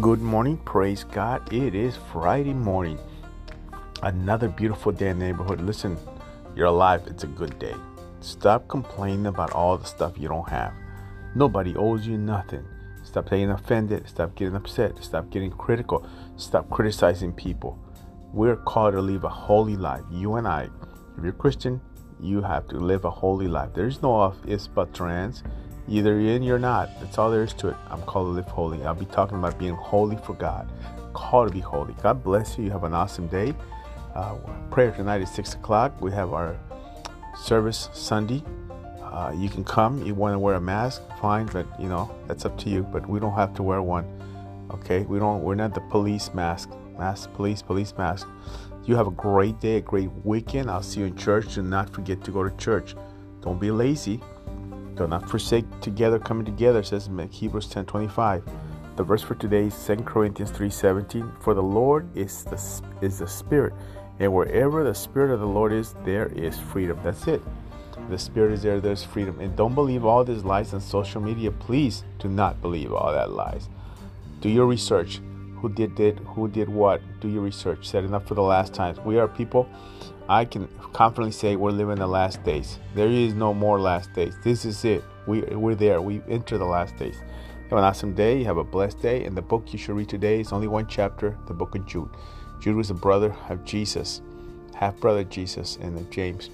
Good morning, praise God. It is Friday morning. Another beautiful day in the neighborhood. Listen, you're alive. It's a good day. Stop complaining about all the stuff you don't have. Nobody owes you nothing. Stop getting offended. Stop getting upset. Stop getting critical. Stop criticizing people. We're called to live a holy life. You and I, if you're Christian, you have to live a holy life. There's no ifs, buts, or. Either in, you're not. That's all there is to it. I'm called to live holy. I'll be talking about being holy for God. Called to be holy. God bless you. You have an awesome day. Uh, prayer tonight is 6 o'clock. We have our service Sunday. Uh, you can come. You want to wear a mask, fine, but you know that's up to you. But we don't have to wear one. Okay, we don't. We're not the police mask. Mask, police, police mask. You have a great day, a great weekend. I'll see you in church. Do not forget to go to church. Don't be lazy. Do not forsake together coming together, says Hebrews 10:25. The verse for today is 2 Corinthians 3:17. For the Lord is the is the Spirit, and wherever the Spirit of the Lord is, there is freedom. That's it. The Spirit is there, there's freedom. And don't believe all these lies on social media. Please do not believe all that lies. Do your research. Who did did who did what? Do your research. Setting up for the last times. We are people I can confidently say we're living the last days. There is no more last days. This is it. We, we're there. We enter the last days. Have an awesome day. Have a blessed day. And the book you should read today is only one chapter, the book of Jude. Jude was the brother of Jesus, half brother Jesus, and James.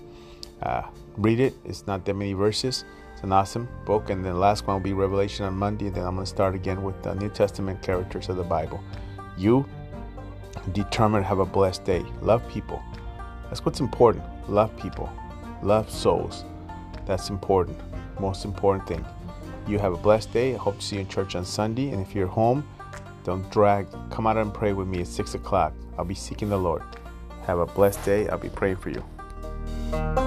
Uh, read it. It's not that many verses. It's an awesome book. And the last one will be Revelation on Monday. Then I'm going to start again with the New Testament characters of the Bible. You determine have a blessed day. Love people. That's what's important. Love people, love souls. That's important. Most important thing. You have a blessed day. I hope to see you in church on Sunday. And if you're home, don't drag. Come out and pray with me at 6 o'clock. I'll be seeking the Lord. Have a blessed day. I'll be praying for you.